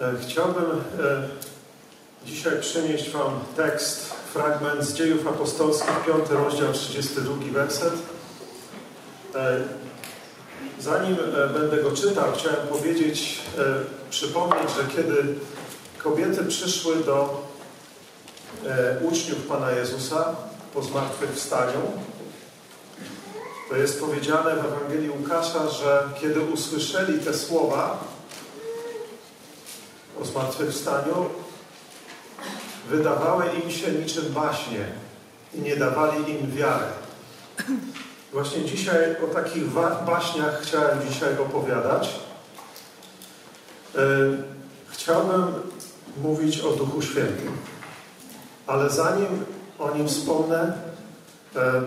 E, chciałbym e, dzisiaj przynieść Wam tekst, fragment z dziejów apostolskich, 5 rozdział, 32 werset. E, zanim będę go czytał, chciałem powiedzieć, przypomnieć, że kiedy kobiety przyszły do uczniów Pana Jezusa po zmartwychwstaniu, to jest powiedziane w Ewangelii Łukasza, że kiedy usłyszeli te słowa, o zmartwychwstaniu wydawały im się niczym baśnie i nie dawali im wiary. Właśnie dzisiaj o takich baśniach chciałem dzisiaj opowiadać. E, chciałbym mówić o Duchu Świętym. Ale zanim o nim wspomnę, e,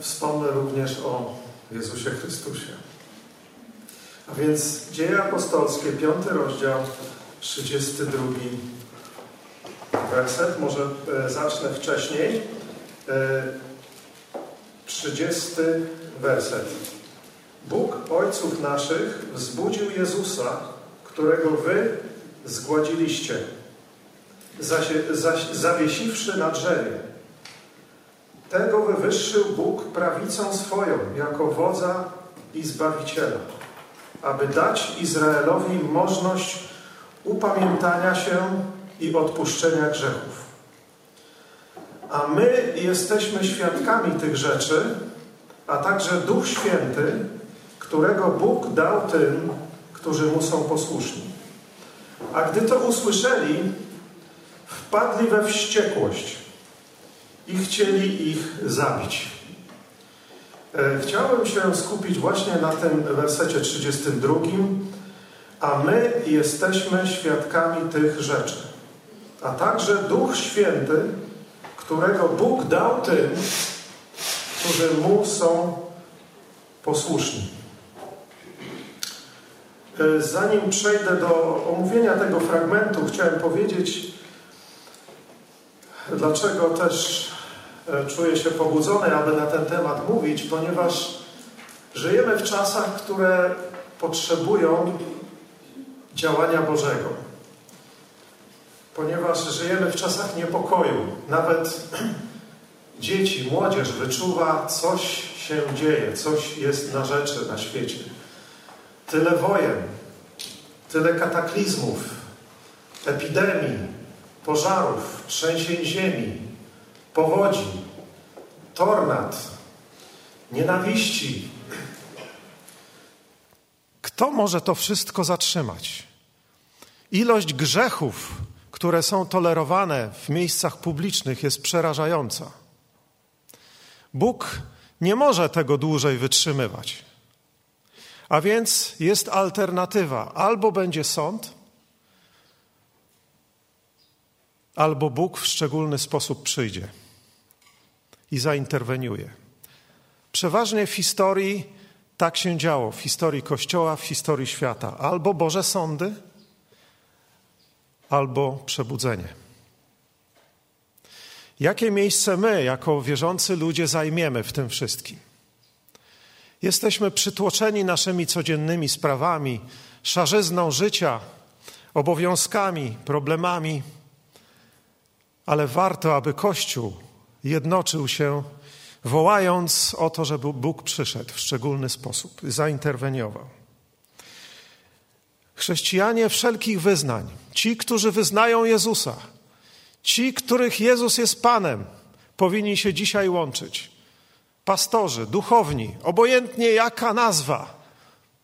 wspomnę również o Jezusie Chrystusie. A więc Dzieje Apostolskie, piąty rozdział, 32 werset. Może e, zacznę wcześniej. 30 e, werset. Bóg ojców naszych wzbudził Jezusa, którego wy zgładziliście, zawiesiwszy na drzewie. Tego wywyższył Bóg prawicą swoją, jako wodza i zbawiciela, aby dać Izraelowi możność upamiętania się i odpuszczenia grzechów. A my jesteśmy świadkami tych rzeczy, a także Duch Święty, którego Bóg dał tym, którzy mu są posłuszni. A gdy to usłyszeli, wpadli we wściekłość i chcieli ich zabić. E, chciałem się skupić właśnie na tym wersecie 32, a my jesteśmy świadkami tych rzeczy. A także Duch Święty, którego Bóg dał tym, którzy Mu są posłuszni. E, zanim przejdę do omówienia tego fragmentu, chciałem powiedzieć, dlaczego też e, czuję się pobudzony, aby na ten temat mówić, ponieważ żyjemy w czasach, które potrzebują działania Bożego. Ponieważ żyjemy w czasach niepokoju. Nawet dzieci, młodzież wyczuwa, coś się dzieje, coś jest na rzeczy na świecie. Tyle wojen, tyle kataklizmów, epidemii, pożarów, trzęsień ziemi, powodzi, tornad, nienawiści, kto może to wszystko zatrzymać? Ilość grzechów, które są tolerowane w miejscach publicznych, jest przerażająca. Bóg nie może tego dłużej wytrzymywać. A więc jest alternatywa: albo będzie sąd, albo Bóg w szczególny sposób przyjdzie i zainterweniuje. Przeważnie w historii tak się działo w historii Kościoła, w historii świata. Albo Boże sądy, albo przebudzenie. Jakie miejsce my, jako wierzący ludzie, zajmiemy w tym wszystkim? Jesteśmy przytłoczeni naszymi codziennymi sprawami, szarzyzną życia, obowiązkami, problemami, ale warto, aby Kościół jednoczył się wołając o to, żeby Bóg przyszedł w szczególny sposób, zainterweniował. Chrześcijanie wszelkich wyznań, ci, którzy wyznają Jezusa, ci, których Jezus jest Panem, powinni się dzisiaj łączyć. Pastorzy, duchowni, obojętnie jaka nazwa,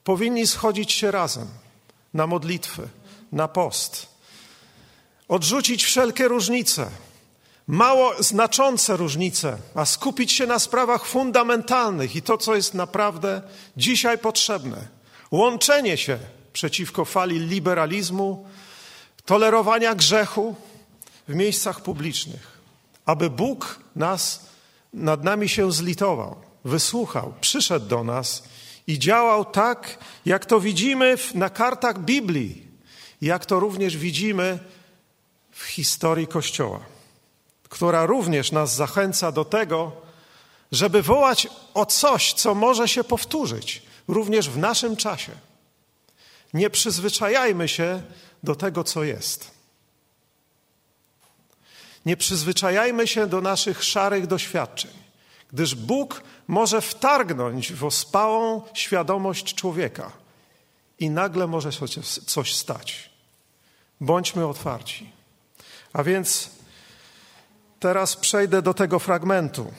powinni schodzić się razem na modlitwy, na post, odrzucić wszelkie różnice mało znaczące różnice, a skupić się na sprawach fundamentalnych i to, co jest naprawdę dzisiaj potrzebne. Łączenie się przeciwko fali liberalizmu, tolerowania grzechu w miejscach publicznych, aby Bóg nas, nad nami się zlitował, wysłuchał, przyszedł do nas i działał tak, jak to widzimy na kartach Biblii, jak to również widzimy w historii Kościoła która również nas zachęca do tego, żeby wołać o coś, co może się powtórzyć również w naszym czasie. Nie przyzwyczajajmy się do tego, co jest. Nie przyzwyczajajmy się do naszych szarych doświadczeń, gdyż Bóg może wtargnąć w ospałą świadomość człowieka i nagle może się coś stać. Bądźmy otwarci. A więc teraz przejdę do tego fragmentu.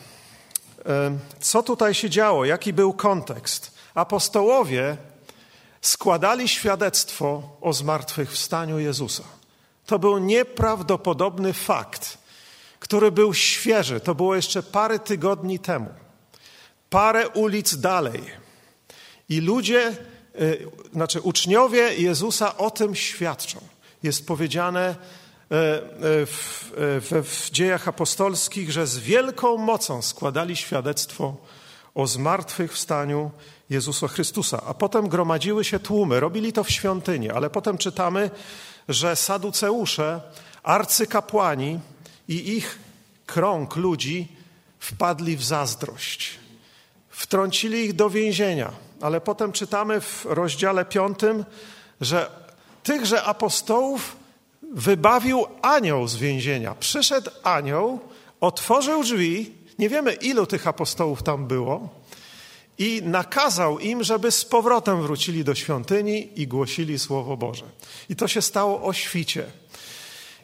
Co tutaj się działo? Jaki był kontekst? Apostołowie składali świadectwo o zmartwychwstaniu Jezusa. To był nieprawdopodobny fakt, który był świeży. To było jeszcze parę tygodni temu. Parę ulic dalej. I ludzie, y, znaczy uczniowie Jezusa o tym świadczą. Jest powiedziane w, w, w dziejach apostolskich, że z wielką mocą składali świadectwo o zmartwychwstaniu Jezusa Chrystusa. A potem gromadziły się tłumy, robili to w świątyni, ale potem czytamy, że saduceusze, arcykapłani i ich krąg ludzi wpadli w zazdrość. Wtrącili ich do więzienia, ale potem czytamy w rozdziale piątym, że tychże apostołów wybawił anioł z więzienia. Przyszedł anioł, otworzył drzwi, nie wiemy ilu tych apostołów tam było, i nakazał im, żeby z powrotem wrócili do świątyni i głosili Słowo Boże. I to się stało o świcie.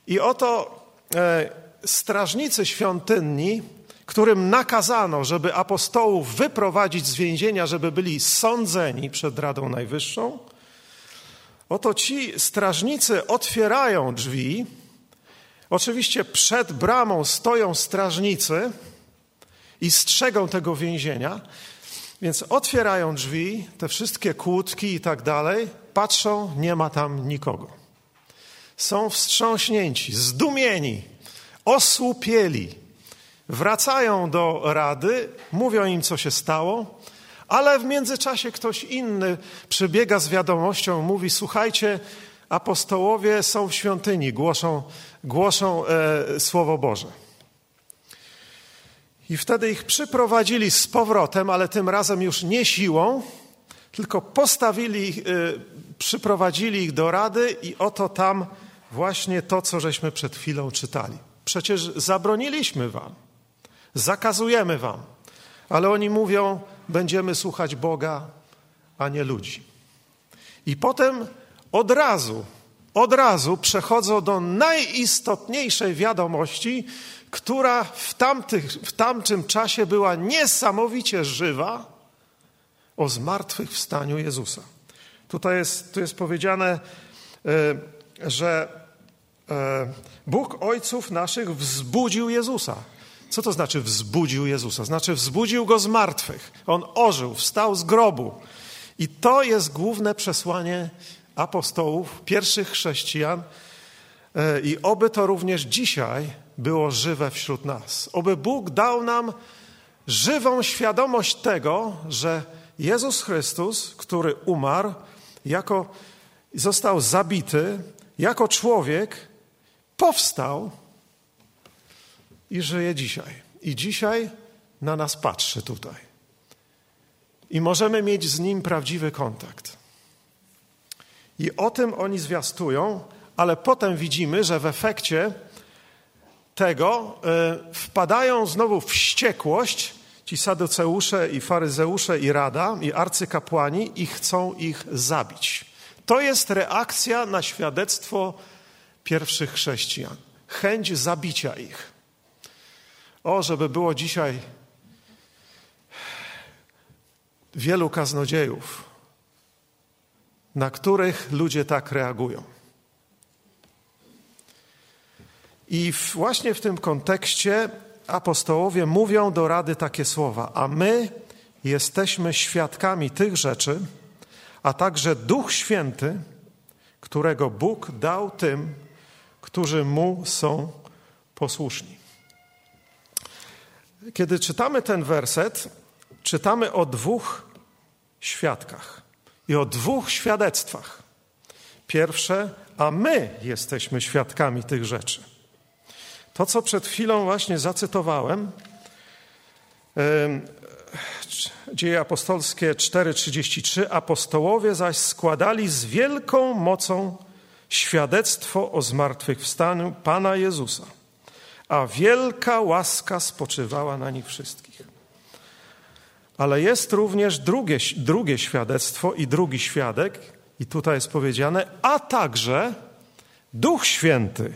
I oto e, strażnicy świątynni, którym nakazano, żeby apostołów wyprowadzić z więzienia, żeby byli sądzeni przed Radą Najwyższą, oto ci strażnicy otwierają drzwi. Oczywiście przed bramą stoją strażnicy i strzegą tego więzienia. Więc otwierają drzwi, te wszystkie kłódki i tak dalej, patrzą, nie ma tam nikogo. Są wstrząśnięci, zdumieni, osłupieli. Wracają do rady, mówią im, co się stało, ale w międzyczasie ktoś inny przybiega z wiadomością, mówi: Słuchajcie, apostołowie są w świątyni, głoszą, głoszą e, Słowo Boże. I wtedy ich przyprowadzili z powrotem, ale tym razem już nie siłą, tylko postawili, y, przyprowadzili ich do rady i oto tam właśnie to, co żeśmy przed chwilą czytali. Przecież zabroniliśmy wam, zakazujemy wam, ale oni mówią, będziemy słuchać Boga, a nie ludzi. I potem od razu, od razu przechodzą do najistotniejszej wiadomości, która w, tamtych, w tamtym czasie była niesamowicie żywa, o zmartwychwstaniu Jezusa. Tutaj jest, tu jest powiedziane, e, że e, Bóg ojców naszych wzbudził Jezusa. Co to znaczy wzbudził Jezusa? Znaczy wzbudził go z martwych. On ożył, wstał z grobu. I to jest główne przesłanie apostołów, pierwszych chrześcijan. E, I oby to również dzisiaj było żywe wśród nas. Oby Bóg dał nam żywą świadomość tego, że Jezus Chrystus, który umarł, jako został zabity, jako człowiek, powstał i żyje dzisiaj. I dzisiaj na nas patrzy tutaj. I możemy mieć z nim prawdziwy kontakt. I o tym oni zwiastują, ale potem widzimy, że w efekcie tego e, wpadają znowu w wściekłość ci saduceusze i faryzeusze i rada i arcykapłani i chcą ich zabić. To jest reakcja na świadectwo pierwszych chrześcijan. Chęć zabicia ich. O, żeby było dzisiaj wielu kaznodziejów, na których ludzie tak reagują. I właśnie w tym kontekście apostołowie mówią do rady takie słowa: A my jesteśmy świadkami tych rzeczy, a także Duch Święty, którego Bóg dał tym, którzy mu są posłuszni. Kiedy czytamy ten werset, czytamy o dwóch świadkach i o dwóch świadectwach. Pierwsze, a my jesteśmy świadkami tych rzeczy. To, co przed chwilą właśnie zacytowałem, Dzieje apostolskie 4:33 apostołowie zaś składali z wielką mocą świadectwo o zmartwychwstaniu Pana Jezusa, a wielka łaska spoczywała na nich wszystkich. Ale jest również drugie, drugie świadectwo i drugi świadek, i tutaj jest powiedziane, a także Duch Święty,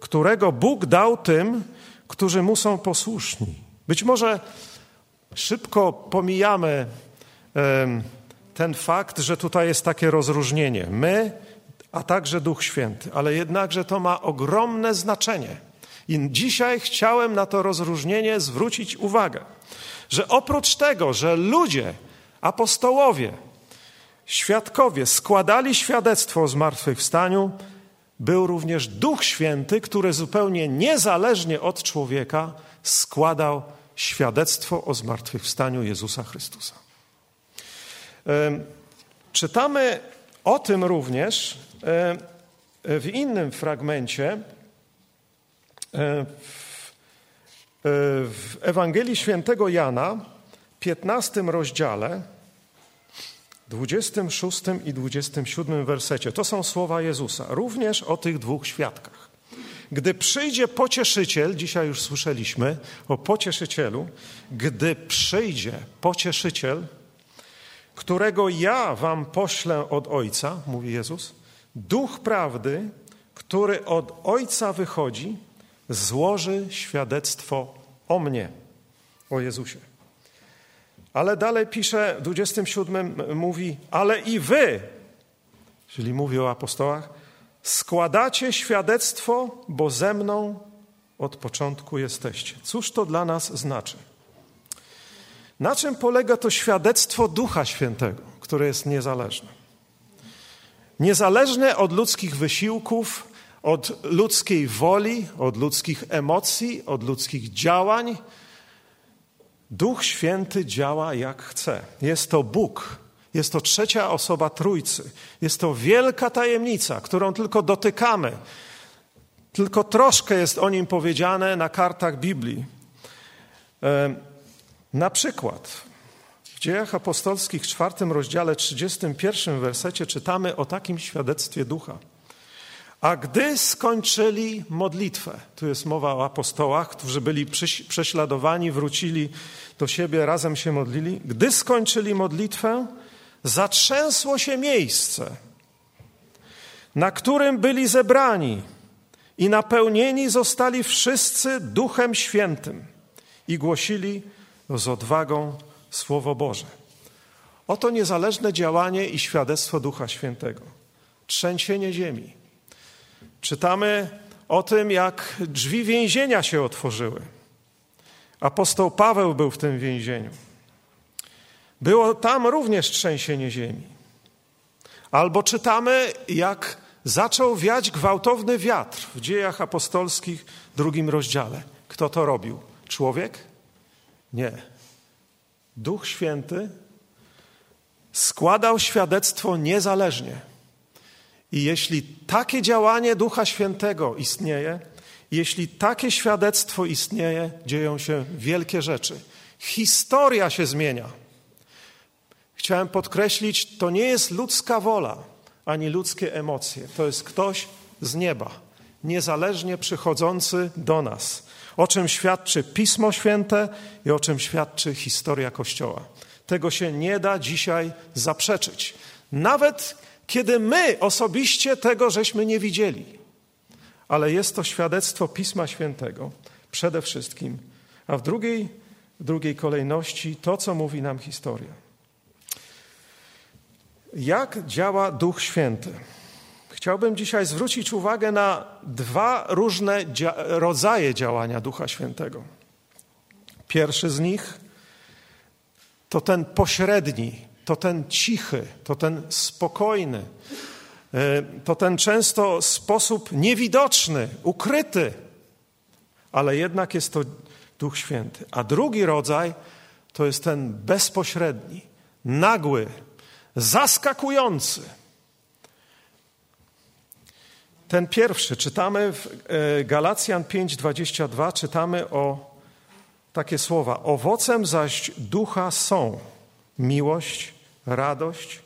którego Bóg dał tym, którzy mu są posłuszni. Być może szybko pomijamy ten fakt, że tutaj jest takie rozróżnienie. My, a także Duch Święty, ale jednakże to ma ogromne znaczenie. I dzisiaj chciałem na to rozróżnienie zwrócić uwagę, że oprócz tego, że ludzie, apostołowie, świadkowie składali świadectwo o zmartwychwstaniu, był również Duch Święty, który zupełnie niezależnie od człowieka składał świadectwo o zmartwychwstaniu Jezusa Chrystusa. Czytamy o tym również w innym fragmencie w Ewangelii Świętego Jana, 15 rozdziale, 26 i 27 wersecie. To są słowa Jezusa, również o tych dwóch świadkach. Gdy przyjdzie pocieszyciel, dzisiaj już słyszeliśmy o pocieszycielu, gdy przyjdzie pocieszyciel, którego ja wam poślę od Ojca, mówi Jezus, duch prawdy, który od Ojca wychodzi, złoży świadectwo o mnie, o Jezusie. Ale dalej pisze, w 27 mówi, ale i wy, czyli mówi o apostołach, składacie świadectwo, bo ze mną od początku jesteście. Cóż to dla nas znaczy? Na czym polega to świadectwo Ducha Świętego, które jest niezależne? Niezależne od ludzkich wysiłków, od ludzkiej woli, od ludzkich emocji, od ludzkich działań, Duch Święty działa jak chce. Jest to Bóg, jest to trzecia osoba Trójcy. Jest to wielka tajemnica, którą tylko dotykamy. Tylko troszkę jest o nim powiedziane na kartach Biblii. Na przykład w Dziejach Apostolskich, czwartym rozdziale, 31 wersecie czytamy o takim świadectwie ducha. A gdy skończyli modlitwę, tu jest mowa o apostołach, którzy byli prześladowani, wrócili do siebie, razem się modlili. Gdy skończyli modlitwę, zatrzęsło się miejsce, na którym byli zebrani i napełnieni zostali wszyscy Duchem Świętym i głosili z odwagą Słowo Boże. Oto niezależne działanie i świadectwo Ducha Świętego. Trzęsienie ziemi Czytamy o tym, jak drzwi więzienia się otworzyły. Apostoł Paweł był w tym więzieniu. Było tam również trzęsienie ziemi. Albo czytamy, jak zaczął wiać gwałtowny wiatr w dziejach apostolskich, drugim rozdziale. Kto to robił? Człowiek? Nie. Duch Święty składał świadectwo niezależnie. I jeśli takie działanie Ducha Świętego istnieje, jeśli takie świadectwo istnieje, dzieją się wielkie rzeczy. Historia się zmienia. Chciałem podkreślić, to nie jest ludzka wola ani ludzkie emocje. To jest ktoś z nieba, niezależnie przychodzący do nas. O czym świadczy Pismo Święte i o czym świadczy historia Kościoła. Tego się nie da dzisiaj zaprzeczyć. Nawet kiedy my osobiście tego żeśmy nie widzieli. Ale jest to świadectwo Pisma Świętego przede wszystkim, a w drugiej, w drugiej kolejności to, co mówi nam historia. Jak działa Duch Święty? Chciałbym dzisiaj zwrócić uwagę na dwa różne dzia rodzaje działania Ducha Świętego. Pierwszy z nich to ten pośredni, to ten cichy, to ten spokojny, e, to ten często sposób niewidoczny, ukryty, ale jednak jest to Duch Święty. A drugi rodzaj to jest ten bezpośredni, nagły, zaskakujący. Ten pierwszy czytamy w e, Galacjan 5:22 czytamy o takie słowa: Owocem zaś ducha są miłość, radość,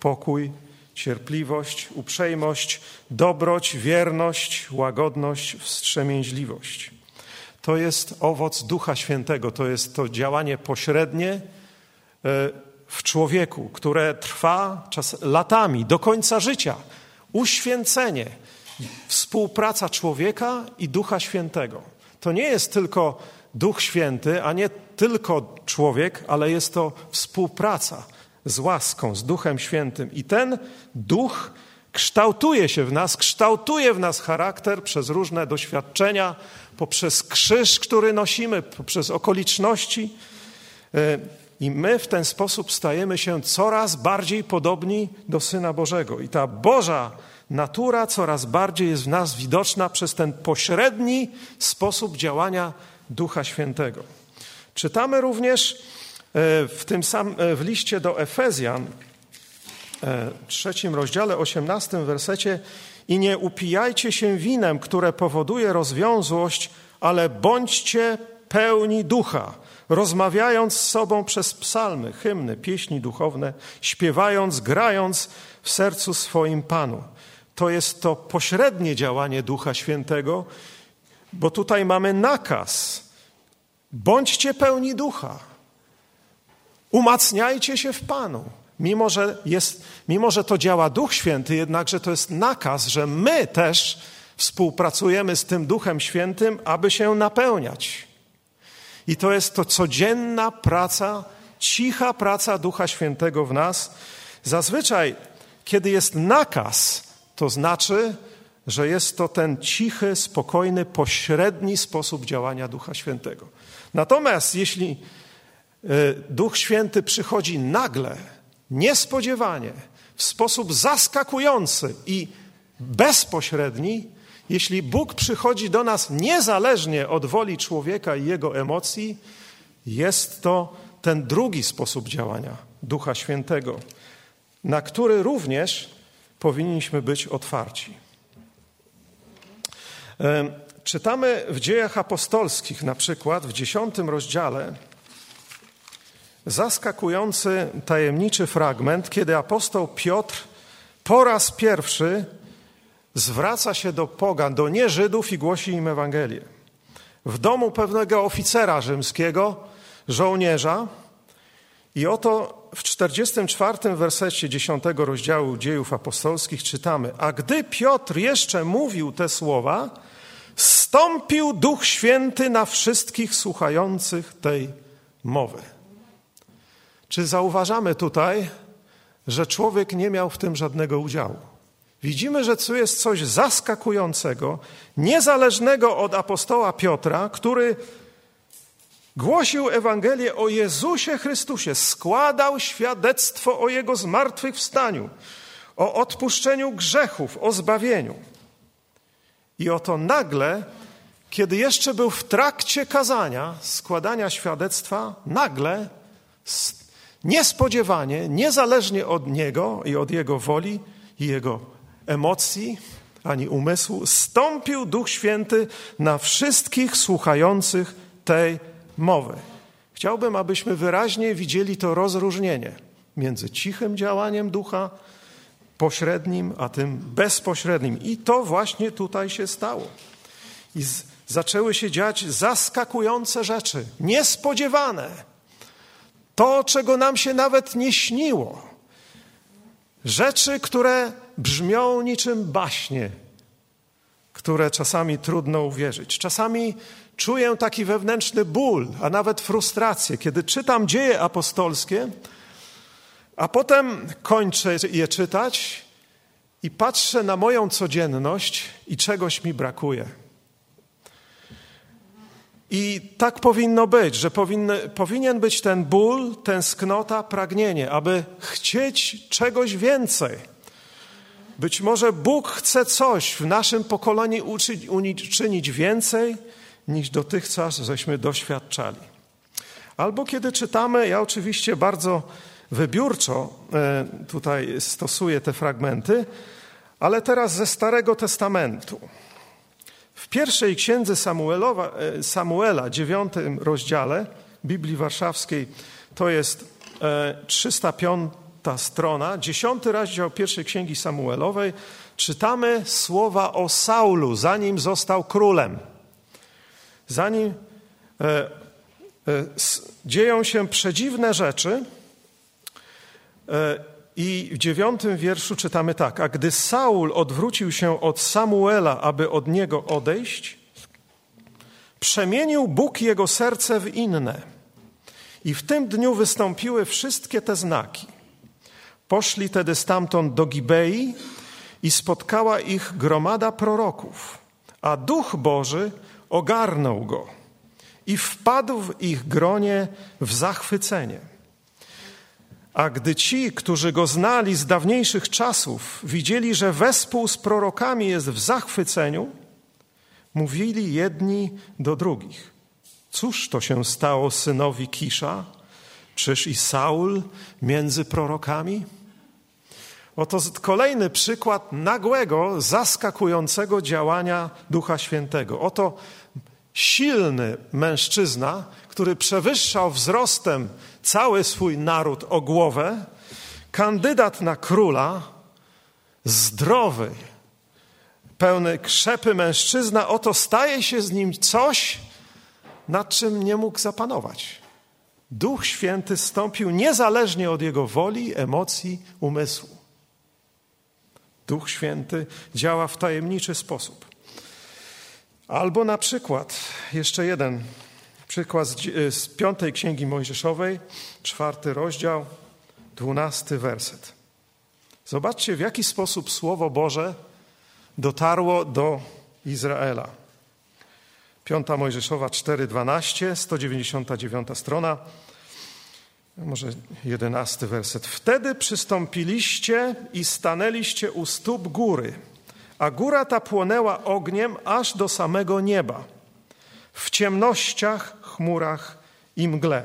pokój, cierpliwość, uprzejmość, dobroć, wierność, łagodność, wstrzemięźliwość. To jest owoc Ducha Świętego, to jest to działanie pośrednie e, w człowieku, które trwa czas, latami, do końca życia. Uświęcenie, współpraca człowieka i Ducha Świętego. To nie jest tylko Duch Święty, a nie tylko człowiek, ale jest to współpraca z łaską, z Duchem Świętym. I ten Duch kształtuje się w nas, kształtuje w nas charakter przez różne doświadczenia, poprzez krzyż, który nosimy, poprzez okoliczności. E, I my w ten sposób stajemy się coraz bardziej podobni do Syna Bożego. I ta Boża natura coraz bardziej jest w nas widoczna przez ten pośredni sposób działania Ducha Świętego. Czytamy również w tym sam, e, w liście do Efezjan, trzecim rozdziale, osiemnastym wersecie, i nie upijajcie się winem, które powoduje rozwiązłość, ale bądźcie pełni ducha, rozmawiając z sobą przez psalmy, hymny, pieśni duchowne, śpiewając, grając w sercu swoim Panu. To jest to pośrednie działanie Ducha Świętego, bo tutaj mamy nakaz. Bądźcie pełni ducha. Umacniajcie się w Panu. Mimo że, jest, mimo, że to działa Duch Święty, jednakże to jest nakaz, że my też współpracujemy z tym Duchem Świętym, aby się napełniać. I to jest to codzienna praca, cicha praca Ducha Świętego w nas. Zazwyczaj, kiedy jest nakaz, to znaczy, że jest to ten cichy, spokojny, pośredni sposób działania Ducha Świętego. Natomiast jeśli Duch Święty przychodzi nagle, niespodziewanie, w sposób zaskakujący i bezpośredni, jeśli Bóg przychodzi do nas niezależnie od woli człowieka i jego emocji, jest to ten drugi sposób działania Ducha Świętego, na który również powinniśmy być otwarci. Czytamy w dziejach apostolskich, na przykład w dziesiątym rozdziale, zaskakujący, tajemniczy fragment, kiedy apostoł Piotr po raz pierwszy zwraca się do pogan, do nieżydów i głosi im Ewangelię. W domu pewnego oficera rzymskiego, żołnierza, i oto w 44 wersecie 10 rozdziału dziejów apostolskich czytamy: A gdy Piotr jeszcze mówił te słowa, stąpił Duch Święty na wszystkich słuchających tej mowy. Czy zauważamy tutaj, że człowiek nie miał w tym żadnego udziału? Widzimy, że tu jest coś zaskakującego, niezależnego od apostoła Piotra, który głosił Ewangelię o Jezusie Chrystusie, składał świadectwo o Jego zmartwychwstaniu, o odpuszczeniu grzechów, o zbawieniu. I oto nagle, kiedy jeszcze był w trakcie kazania, składania świadectwa, nagle Niespodziewanie, niezależnie od niego i od jego woli i jego emocji ani umysłu, stąpił Duch Święty na wszystkich słuchających tej mowy. Chciałbym, abyśmy wyraźnie widzieli to rozróżnienie między cichym działaniem ducha, pośrednim, a tym bezpośrednim. I to właśnie tutaj się stało. I zaczęły się dziać zaskakujące rzeczy, niespodziewane to, czego nam się nawet nie śniło. Rzeczy, które brzmią niczym baśnie, które czasami trudno uwierzyć. Czasami czuję taki wewnętrzny ból, a nawet frustrację, kiedy czytam dzieje apostolskie, a potem kończę je czytać i patrzę na moją codzienność i czegoś mi brakuje. I tak powinno być, że powinny, powinien być ten ból, tęsknota, pragnienie, aby chcieć czegoś więcej. Być może Bóg chce coś w naszym pokoleniu uczynić więcej niż dotychczas żeśmy doświadczali. Albo kiedy czytamy, ja oczywiście bardzo wybiórczo e, tutaj stosuję te fragmenty, ale teraz ze Starego Testamentu. W pierwszej księdze Samuelowa, e, Samuela, dziewiątym rozdziale Biblii Warszawskiej, to jest 305 e, strona, dziesiąty rozdział pierwszej księgi Samuelowej, czytamy słowa o Saulu, zanim został królem. Zanim e, e, dzieją się przedziwne rzeczy, e, i w dziewiątym wierszu czytamy tak: A gdy Saul odwrócił się od Samuela, aby od niego odejść, przemienił Bóg jego serce w inne. I w tym dniu wystąpiły wszystkie te znaki. Poszli tedy stamtąd do Gibei i spotkała ich gromada proroków, a duch Boży ogarnął go i wpadł w ich gronie w zachwycenie. A gdy ci, którzy go znali z dawniejszych czasów, widzieli, że wespół z prorokami jest w zachwyceniu, mówili jedni do drugich: Cóż to się stało synowi Kisza? Czyż i Saul między prorokami? Oto kolejny przykład nagłego, zaskakującego działania Ducha Świętego. Oto silny mężczyzna, który przewyższał wzrostem cały swój naród o głowę, kandydat na króla, zdrowy, pełny krzepy mężczyzna, oto staje się z nim coś, nad czym nie mógł zapanować. Duch Święty stąpił niezależnie od jego woli, emocji, umysłu. Duch Święty działa w tajemniczy sposób. Albo na przykład, jeszcze jeden przykład z, z piątej księgi Mojżeszowej, czwarty rozdział, dwunasty werset. Zobaczcie, w jaki sposób Słowo Boże dotarło do Izraela. Piąta Mojżeszowa 4:12, 199 strona, może jedenasty werset. Wtedy przystąpiliście i stanęliście u stóp góry, a góra ta płonęła ogniem aż do samego nieba, w ciemnościach, chmurach i mgle.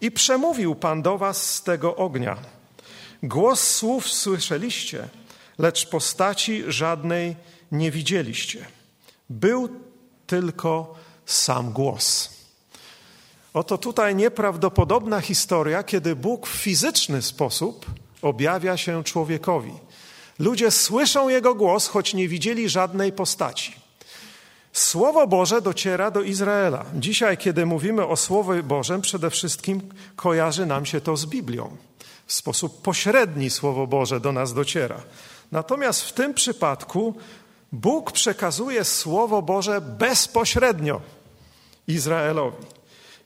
I przemówił Pan do was z tego ognia. Głos słów słyszeliście, lecz postaci żadnej nie widzieliście. Był tylko sam głos. Oto tutaj nieprawdopodobna historia, kiedy Bóg w fizyczny sposób objawia się człowiekowi. Ludzie słyszą Jego głos, choć nie widzieli żadnej postaci. Słowo Boże dociera do Izraela. Dzisiaj, kiedy mówimy o Słowie Bożym, przede wszystkim kojarzy nam się to z Biblią. W sposób pośredni Słowo Boże do nas dociera. Natomiast w tym przypadku Bóg przekazuje Słowo Boże bezpośrednio Izraelowi.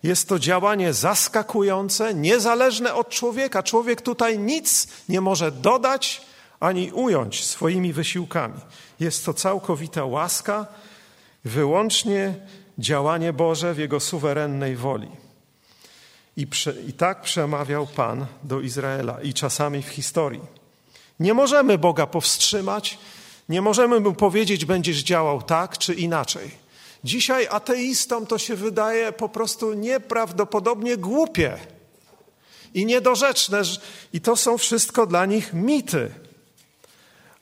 Jest to działanie zaskakujące, niezależne od człowieka. Człowiek tutaj nic nie może dodać ani ująć swoimi wysiłkami. Jest to całkowita łaska, wyłącznie działanie Boże w Jego suwerennej woli. I, prze, I tak przemawiał Pan do Izraela i czasami w historii. Nie możemy Boga powstrzymać, nie możemy mu powiedzieć, będziesz działał tak czy inaczej. Dzisiaj ateistom to się wydaje po prostu nieprawdopodobnie głupie i niedorzeczne, i to są wszystko dla nich mity.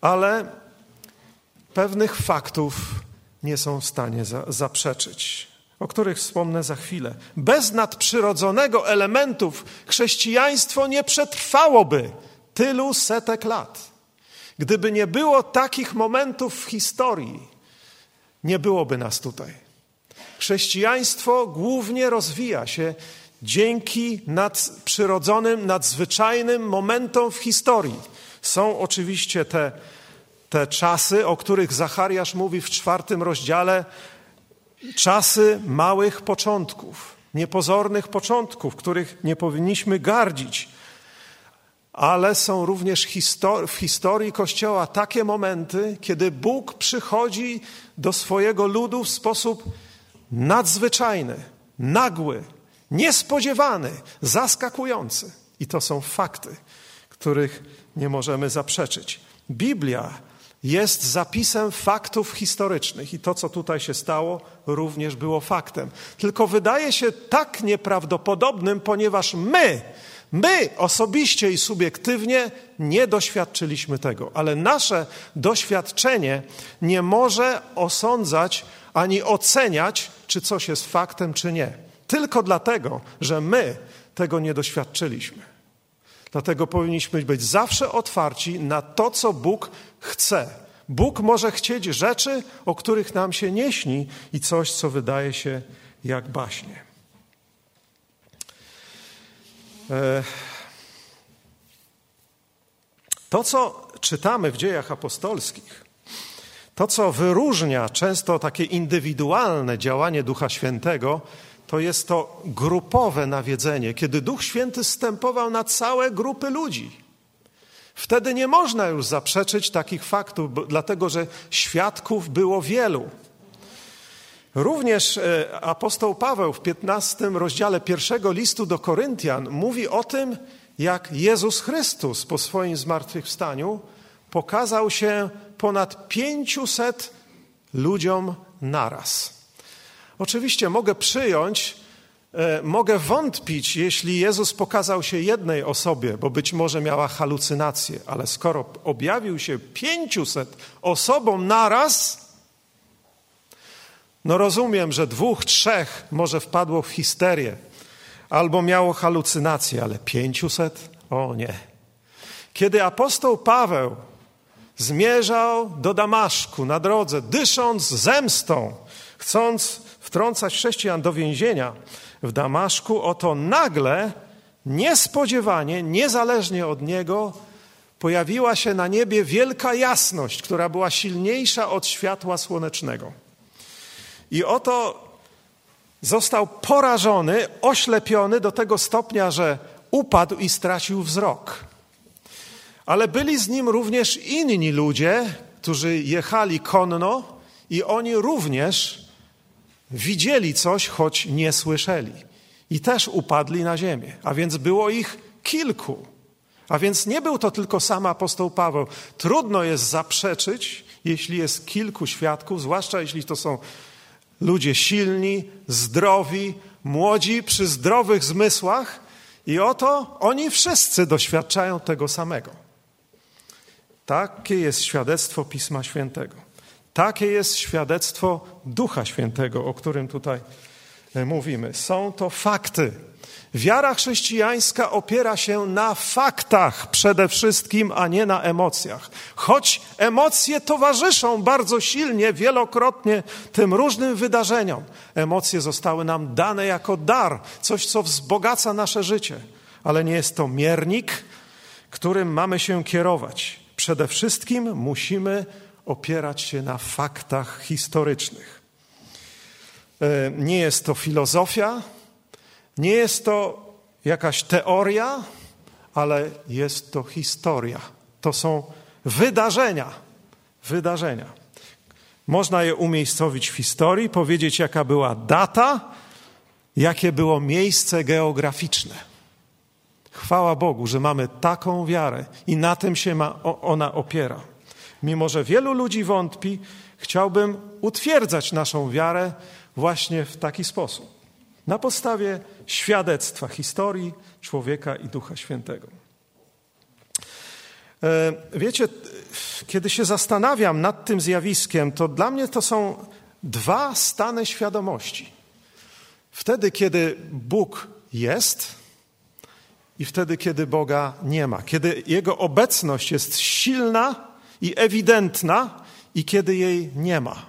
Ale pewnych faktów nie są w stanie za, zaprzeczyć, o których wspomnę za chwilę. Bez nadprzyrodzonego elementów chrześcijaństwo nie przetrwałoby tylu setek lat. Gdyby nie było takich momentów w historii, nie byłoby nas tutaj. Chrześcijaństwo głównie rozwija się dzięki nadprzyrodzonym, nadzwyczajnym momentom w historii. Są oczywiście te te czasy, o których Zachariasz mówi w czwartym rozdziale, czasy małych początków, niepozornych początków, których nie powinniśmy gardzić. Ale są również w historii Kościoła takie momenty, kiedy Bóg przychodzi do swojego ludu w sposób nadzwyczajny, nagły, niespodziewany, zaskakujący. I to są fakty, których nie możemy zaprzeczyć. Biblia jest zapisem faktów historycznych i to, co tutaj się stało, również było faktem. Tylko wydaje się tak nieprawdopodobnym, ponieważ my My osobiście i subiektywnie nie doświadczyliśmy tego, ale nasze doświadczenie nie może osądzać ani oceniać, czy coś jest faktem, czy nie. Tylko dlatego, że my tego nie doświadczyliśmy. Dlatego powinniśmy być zawsze otwarci na to, co Bóg chce. Bóg może chcieć rzeczy, o których nam się nie śni i coś, co wydaje się jak baśnie. E, to, co czytamy w dziejach apostolskich, to, co wyróżnia często takie indywidualne działanie Ducha Świętego, to jest to grupowe nawiedzenie, kiedy Duch Święty stępował na całe grupy ludzi. Wtedy nie można już zaprzeczyć takich faktów, dlatego że świadków było wielu. Również e, apostoł Paweł w 15 rozdziale pierwszego listu do Koryntian mówi o tym, jak Jezus Chrystus po swoim zmartwychwstaniu pokazał się ponad 500 ludziom naraz. Oczywiście mogę przyjąć, e, mogę wątpić, jeśli Jezus pokazał się jednej osobie, bo być może miała halucynację, ale skoro objawił się 500 osobom naraz, no rozumiem, że dwóch, trzech może wpadło w histerię albo miało halucynację, ale 500? O nie. Kiedy apostoł Paweł zmierzał do Damaszku na drodze, dysząc zemstą, chcąc wtrącać chrześcijan do więzienia w Damaszku, oto nagle, niespodziewanie, niezależnie od niego, pojawiła się na niebie wielka jasność, która była silniejsza od światła słonecznego. I oto został porażony, oślepiony do tego stopnia, że upadł i stracił wzrok. Ale byli z nim również inni ludzie, którzy jechali konno i oni również widzieli coś, choć nie słyszeli. I też upadli na ziemię. A więc było ich kilku. A więc nie był to tylko sam apostoł Paweł. Trudno jest zaprzeczyć, jeśli jest kilku świadków, zwłaszcza jeśli to są ludzie silni, zdrowi, młodzi, przy zdrowych zmysłach. I oto oni wszyscy doświadczają tego samego. Takie jest świadectwo Pisma Świętego. Takie jest świadectwo Ducha Świętego, o którym tutaj e, mówimy. Są to fakty. Wiara chrześcijańska opiera się na faktach przede wszystkim, a nie na emocjach. Choć emocje towarzyszą bardzo silnie, wielokrotnie tym różnym wydarzeniom. Emocje zostały nam dane jako dar, coś, co wzbogaca nasze życie, ale nie jest to miernik, którym mamy się kierować. Przede wszystkim musimy opierać się na faktach historycznych. E, nie jest to filozofia, nie jest to jakaś teoria, ale jest to historia. To są wydarzenia. Wydarzenia. Można je umiejscowić w historii, powiedzieć, jaka była data, jakie było miejsce geograficzne. Chwała Bogu, że mamy taką wiarę i na tym się ma, ona opiera. Mimo, że wielu ludzi wątpi, chciałbym utwierdzać naszą wiarę właśnie w taki sposób. Na podstawie świadectwa historii człowieka i Ducha Świętego. E, wiecie, kiedy się zastanawiam nad tym zjawiskiem, to dla mnie to są dwa stany świadomości. Wtedy, kiedy Bóg jest i wtedy, kiedy Boga nie ma. Kiedy Jego obecność jest silna i ewidentna i kiedy jej nie ma.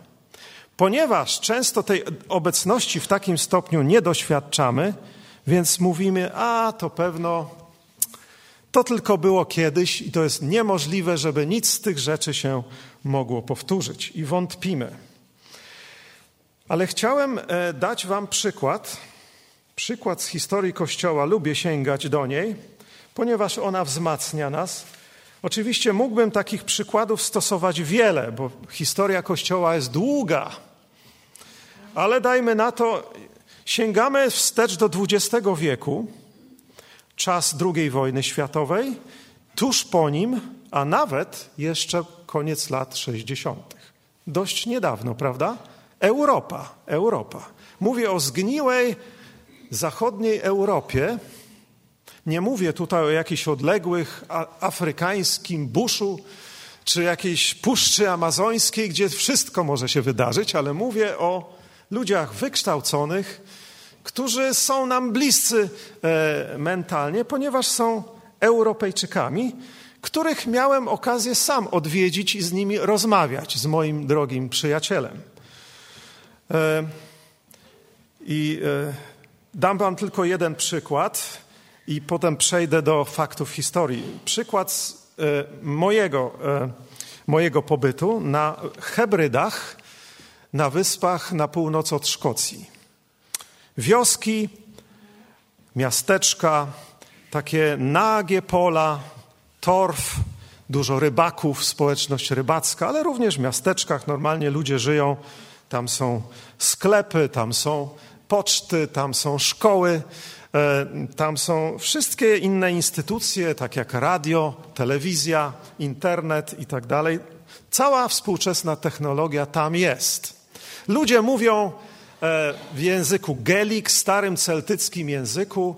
Ponieważ często tej obecności w takim stopniu nie doświadczamy, więc mówimy, a to pewno to tylko było kiedyś i to jest niemożliwe, żeby nic z tych rzeczy się mogło powtórzyć i wątpimy. Ale chciałem e, dać Wam przykład, przykład z historii Kościoła. Lubię sięgać do niej, ponieważ ona wzmacnia nas. Oczywiście mógłbym takich przykładów stosować wiele, bo historia Kościoła jest długa. Ale dajmy na to, sięgamy wstecz do XX wieku, czas II wojny światowej, tuż po nim, a nawet jeszcze koniec lat 60. Dość niedawno, prawda? Europa, Europa. Mówię o zgniłej zachodniej Europie, Nie mówię tutaj o jakichś odległych afrykańskim buszu czy jakiejś puszczy amazońskiej, gdzie wszystko może się wydarzyć, ale mówię o ludziach wykształconych, którzy są nam bliscy e, mentalnie, ponieważ są Europejczykami, których miałem okazję sam odwiedzić i z nimi rozmawiać, z moim drogim przyjacielem. E, I e, dam Wam tylko jeden przykład, i potem przejdę do faktów historii. Przykład mojego, mojego pobytu na Hebrydach, na wyspach na północ od Szkocji. Wioski, miasteczka, takie nagie pola, torf, dużo rybaków, społeczność rybacka, ale również w miasteczkach normalnie ludzie żyją. Tam są sklepy, tam są poczty, tam są szkoły, e, tam są wszystkie inne instytucje, tak jak radio, telewizja, internet i tak dalej. Cała współczesna technologia tam jest. Ludzie mówią e, w języku gelik, starym celtyckim języku,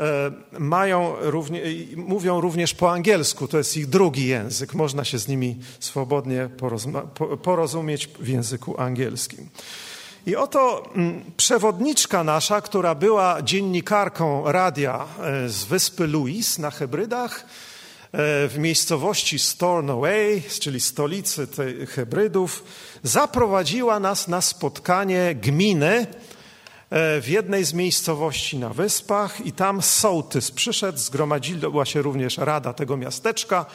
e, mają równie, mówią również po angielsku, to jest ich drugi język. Można się z nimi swobodnie porozumieć w języku angielskim. I oto mm, przewodniczka nasza, która była dziennikarką radia e, z wyspy Louis na Hebrydach, w miejscowości Stornoway, czyli stolicy tych Hebrydów, zaprowadziła nas na spotkanie gminy e, w jednej z miejscowości na wyspach i tam sołtys przyszedł, zgromadziła się również rada tego miasteczka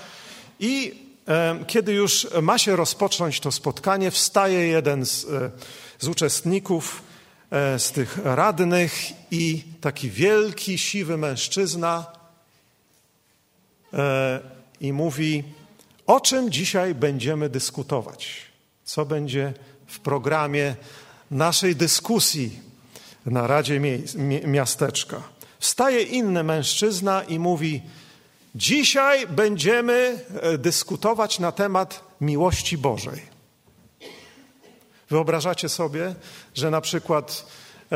i e, kiedy już ma się rozpocząć to spotkanie, wstaje jeden z, e, z uczestników, z tych radnych i taki wielki, siwy mężczyzna i mówi, o czym dzisiaj będziemy dyskutować co będzie w programie naszej dyskusji na Radzie Miasteczka. Wstaje inny mężczyzna i mówi: Dzisiaj będziemy e, dyskutować na temat miłości Bożej. Wyobrażacie sobie, że na przykład e,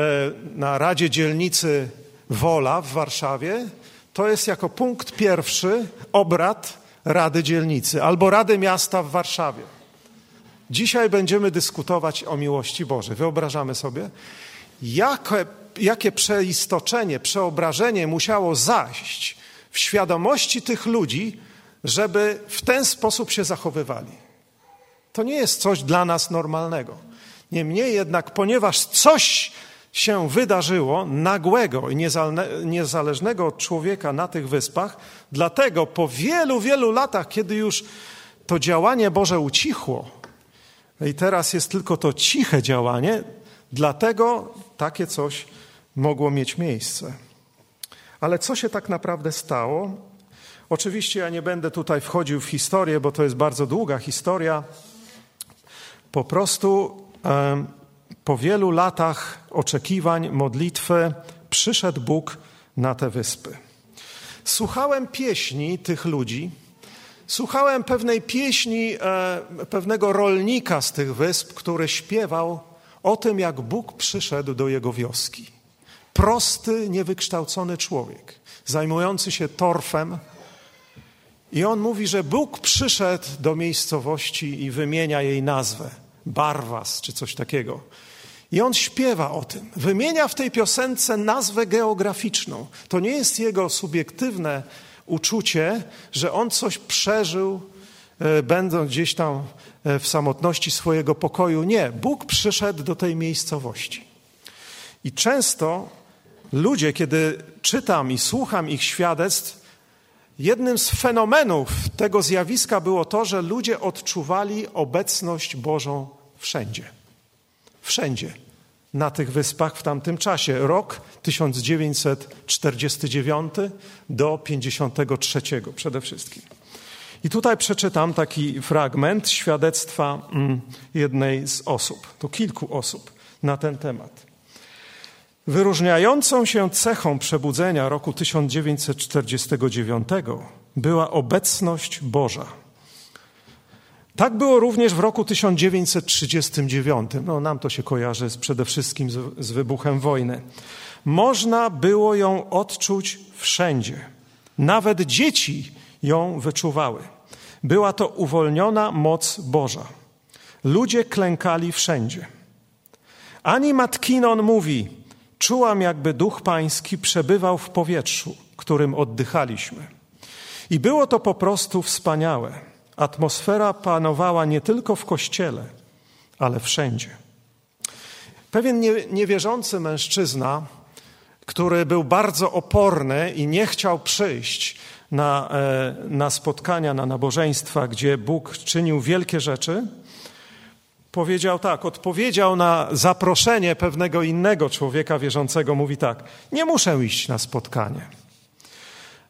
na Radzie Dzielnicy Wola w Warszawie to jest jako punkt pierwszy obrad Rady Dzielnicy albo Rady Miasta w Warszawie. Dzisiaj będziemy dyskutować o miłości Bożej. Wyobrażamy sobie, jakie, jakie przeistoczenie, przeobrażenie musiało zaść w świadomości tych ludzi, żeby w ten sposób się zachowywali. To nie jest coś dla nas normalnego. Niemniej jednak, ponieważ coś się wydarzyło nagłego i niezależnego od człowieka na tych wyspach, dlatego po wielu, wielu latach, kiedy już to działanie Boże ucichło, i teraz jest tylko to ciche działanie, dlatego takie coś mogło mieć miejsce. Ale co się tak naprawdę stało? Oczywiście ja nie będę tutaj wchodził w historię, bo to jest bardzo długa historia. Po prostu po wielu latach oczekiwań, modlitwy, przyszedł Bóg na te wyspy. Słuchałem pieśni tych ludzi, Słuchałem pewnej pieśni e, pewnego rolnika z tych wysp, który śpiewał o tym, jak Bóg przyszedł do jego wioski. Prosty, niewykształcony człowiek, zajmujący się torfem. I on mówi, że Bóg przyszedł do miejscowości i wymienia jej nazwę. Barwas czy coś takiego. I on śpiewa o tym. Wymienia w tej piosence nazwę geograficzną. To nie jest jego subiektywne uczucie, że on coś przeżył, e, będąc gdzieś tam e, w samotności swojego pokoju. Nie, Bóg przyszedł do tej miejscowości. I często ludzie, kiedy czytam i słucham ich świadectw, jednym z fenomenów tego zjawiska było to, że ludzie odczuwali obecność Bożą wszędzie. Wszędzie na tych wyspach w tamtym czasie. Rok 1949 do 53 przede wszystkim. I tutaj przeczytam taki fragment świadectwa mm, jednej z osób, to kilku osób na ten temat. Wyróżniającą się cechą przebudzenia roku 1949 była obecność Boża tak było również w roku 1939. No, nam to się kojarzy z, przede wszystkim z, z wybuchem wojny. Można było ją odczuć wszędzie. Nawet dzieci ją wyczuwały. Była to uwolniona moc Boża. Ludzie klękali wszędzie. Ani Matkinon mówi: Czułam, jakby duch pański przebywał w powietrzu, którym oddychaliśmy. I było to po prostu wspaniałe. Atmosfera panowała nie tylko w kościele, ale wszędzie. Pewien niewierzący mężczyzna, który był bardzo oporny i nie chciał przyjść na, e, na spotkania, na nabożeństwa, gdzie Bóg czynił wielkie rzeczy, powiedział tak, odpowiedział na zaproszenie pewnego innego człowieka wierzącego, mówi tak: Nie muszę iść na spotkanie.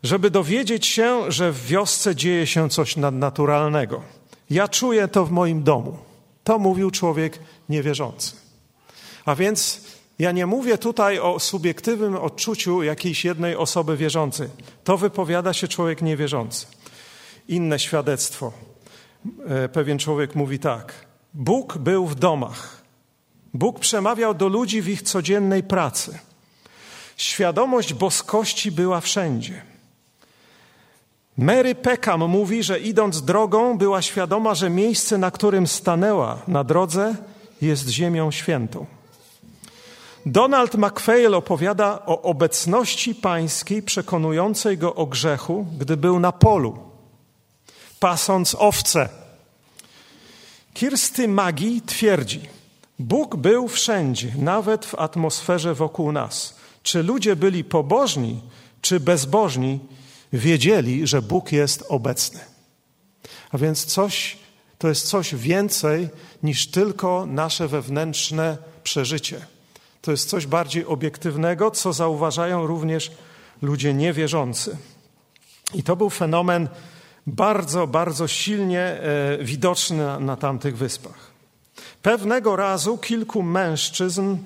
Żeby dowiedzieć się, że w wiosce dzieje się coś nadnaturalnego. Ja czuję to w moim domu. To mówił człowiek niewierzący. A więc ja nie mówię tutaj o subiektywnym odczuciu jakiejś jednej osoby wierzącej. To wypowiada się człowiek niewierzący. Inne świadectwo. E, pewien człowiek mówi tak: Bóg był w domach. Bóg przemawiał do ludzi w ich codziennej pracy. Świadomość boskości była wszędzie. Mary Peckham mówi, że idąc drogą była świadoma, że miejsce, na którym stanęła na drodze, jest ziemią świętą. Donald MacPhail opowiada o obecności pańskiej przekonującej go o grzechu, gdy był na polu, pasąc owce. Kirsty Magi twierdzi, Bóg był wszędzie, nawet w atmosferze wokół nas. Czy ludzie byli pobożni, czy bezbożni, wiedzieli, że Bóg jest obecny. A więc coś, to jest coś więcej niż tylko nasze wewnętrzne przeżycie. To jest coś bardziej obiektywnego, co zauważają również ludzie niewierzący. I to był fenomen bardzo, bardzo silnie e, widoczny na, na tamtych wyspach. Pewnego razu kilku mężczyzn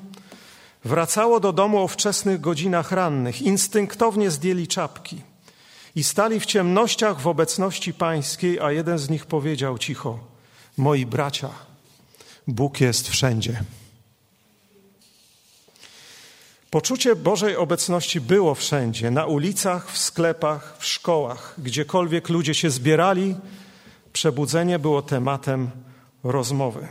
wracało do domu o wczesnych godzinach rannych, instynktownie zdjęli czapki i stali w ciemnościach w obecności pańskiej, a jeden z nich powiedział cicho: Moi bracia, Bóg jest wszędzie. Poczucie Bożej obecności było wszędzie na ulicach, w sklepach, w szkołach, gdziekolwiek ludzie się zbierali, przebudzenie było tematem rozmowy.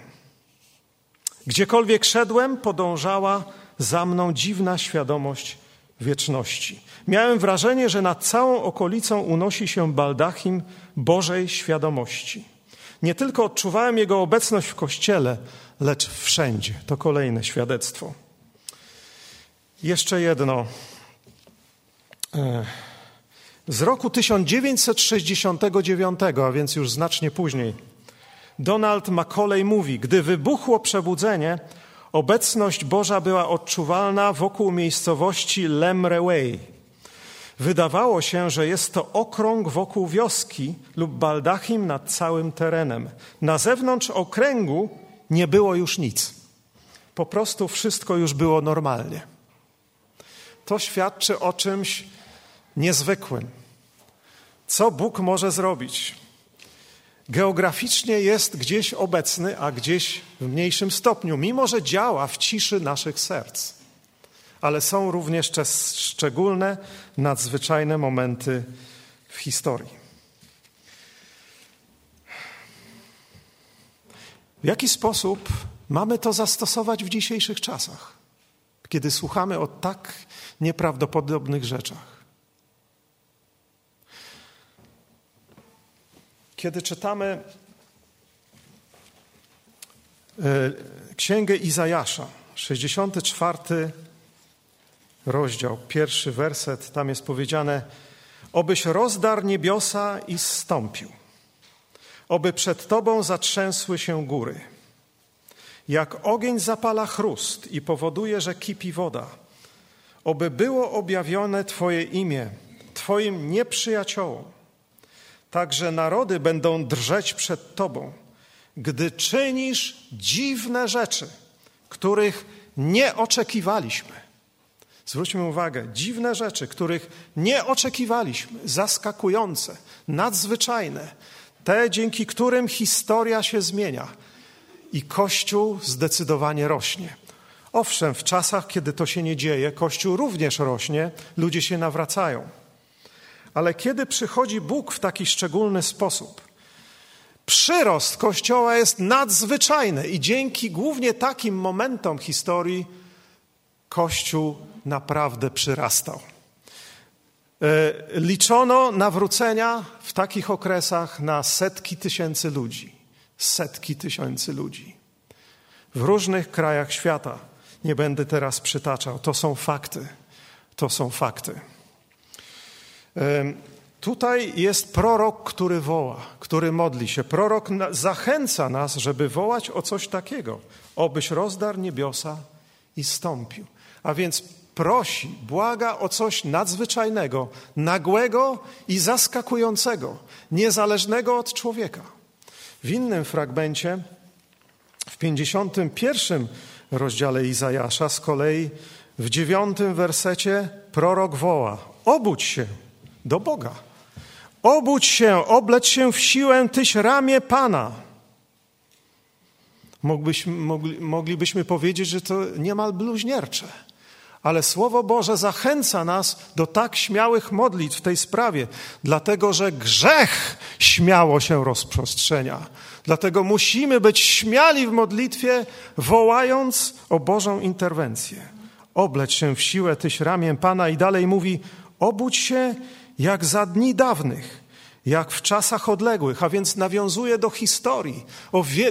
Gdziekolwiek szedłem, podążała za mną dziwna świadomość wieczności. Miałem wrażenie, że nad całą okolicą unosi się baldachim Bożej świadomości. Nie tylko odczuwałem Jego obecność w kościele, lecz wszędzie. To kolejne świadectwo. Jeszcze jedno. E, z roku 1969, a więc już znacznie później, Donald Macaulay mówi: Gdy wybuchło przebudzenie, obecność Boża była odczuwalna wokół miejscowości Lemreway. Wydawało się, że jest to okrąg wokół wioski lub baldachim nad całym terenem. Na zewnątrz okręgu nie było już nic. Po prostu wszystko już było normalnie to świadczy o czymś niezwykłym. Co Bóg może zrobić? Geograficznie jest gdzieś obecny, a gdzieś w mniejszym stopniu, mimo że działa w ciszy naszych serc. Ale są również szczególne, nadzwyczajne momenty w historii. W jaki sposób mamy to zastosować w dzisiejszych czasach, kiedy słuchamy o tak nieprawdopodobnych rzeczach. Kiedy czytamy e, Księgę Izajasza, 64 rozdział, pierwszy werset, tam jest powiedziane: Obyś rozdarł niebiosa i zstąpił, oby przed Tobą zatrzęsły się góry. Jak ogień zapala chrust i powoduje, że kipi woda, oby było objawione Twoje imię Twoim nieprzyjaciołom. Także narody będą drżeć przed Tobą, gdy czynisz dziwne rzeczy, których nie oczekiwaliśmy. Zwróćmy uwagę, dziwne rzeczy, których nie oczekiwaliśmy, zaskakujące, nadzwyczajne, te dzięki którym historia się zmienia i Kościół zdecydowanie rośnie. Owszem, w czasach, kiedy to się nie dzieje, Kościół również rośnie, ludzie się nawracają. Ale kiedy przychodzi Bóg w taki szczególny sposób, przyrost Kościoła jest nadzwyczajny i dzięki głównie takim momentom historii Kościół naprawdę przyrastał. E, liczono nawrócenia w takich okresach na setki tysięcy ludzi. Setki tysięcy ludzi. W różnych krajach świata. Nie będę teraz przytaczał. To są fakty. To są fakty. Tutaj jest prorok, który woła, który modli się. Prorok zachęca nas, żeby wołać o coś takiego. Obyś rozdarł niebiosa i stąpił. A więc prosi, błaga o coś nadzwyczajnego, nagłego i zaskakującego, niezależnego od człowieka. W innym fragmencie, w 51 rozdziale Izajasza, z kolei w dziewiątym wersecie prorok woła: Obudź się do Boga. Obudź się, obleć się w siłę, tyś ramię Pana. Moglibyśmy, moglibyśmy powiedzieć, że to niemal bluźniercze. Ale Słowo Boże zachęca nas do tak śmiałych modlitw w tej sprawie, dlatego że grzech śmiało się rozprzestrzenia. Dlatego musimy być śmiali w modlitwie, wołając o Bożą interwencję. Obleć się w siłę tyś ramię Pana i dalej mówi, obudź się jak za dni dawnych, jak w czasach odległych, a więc nawiązuje do historii,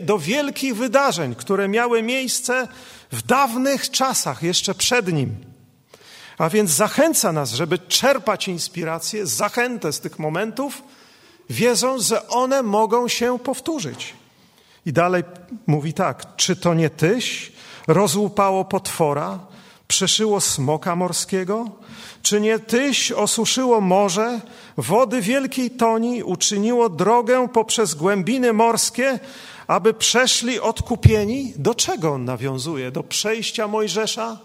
do wielkich wydarzeń, które miały miejsce w dawnych czasach, jeszcze przed nim. A więc zachęca nas, żeby czerpać inspirację, zachętę z tych momentów, wiedząc, że one mogą się powtórzyć. I dalej mówi tak: Czy to nie tyś rozłupało potwora, przeszyło smoka morskiego? Czy nie tyś osuszyło morze, wody wielkiej toni, uczyniło drogę poprzez głębiny morskie, aby przeszli odkupieni? Do czego on nawiązuje? Do przejścia Mojżesza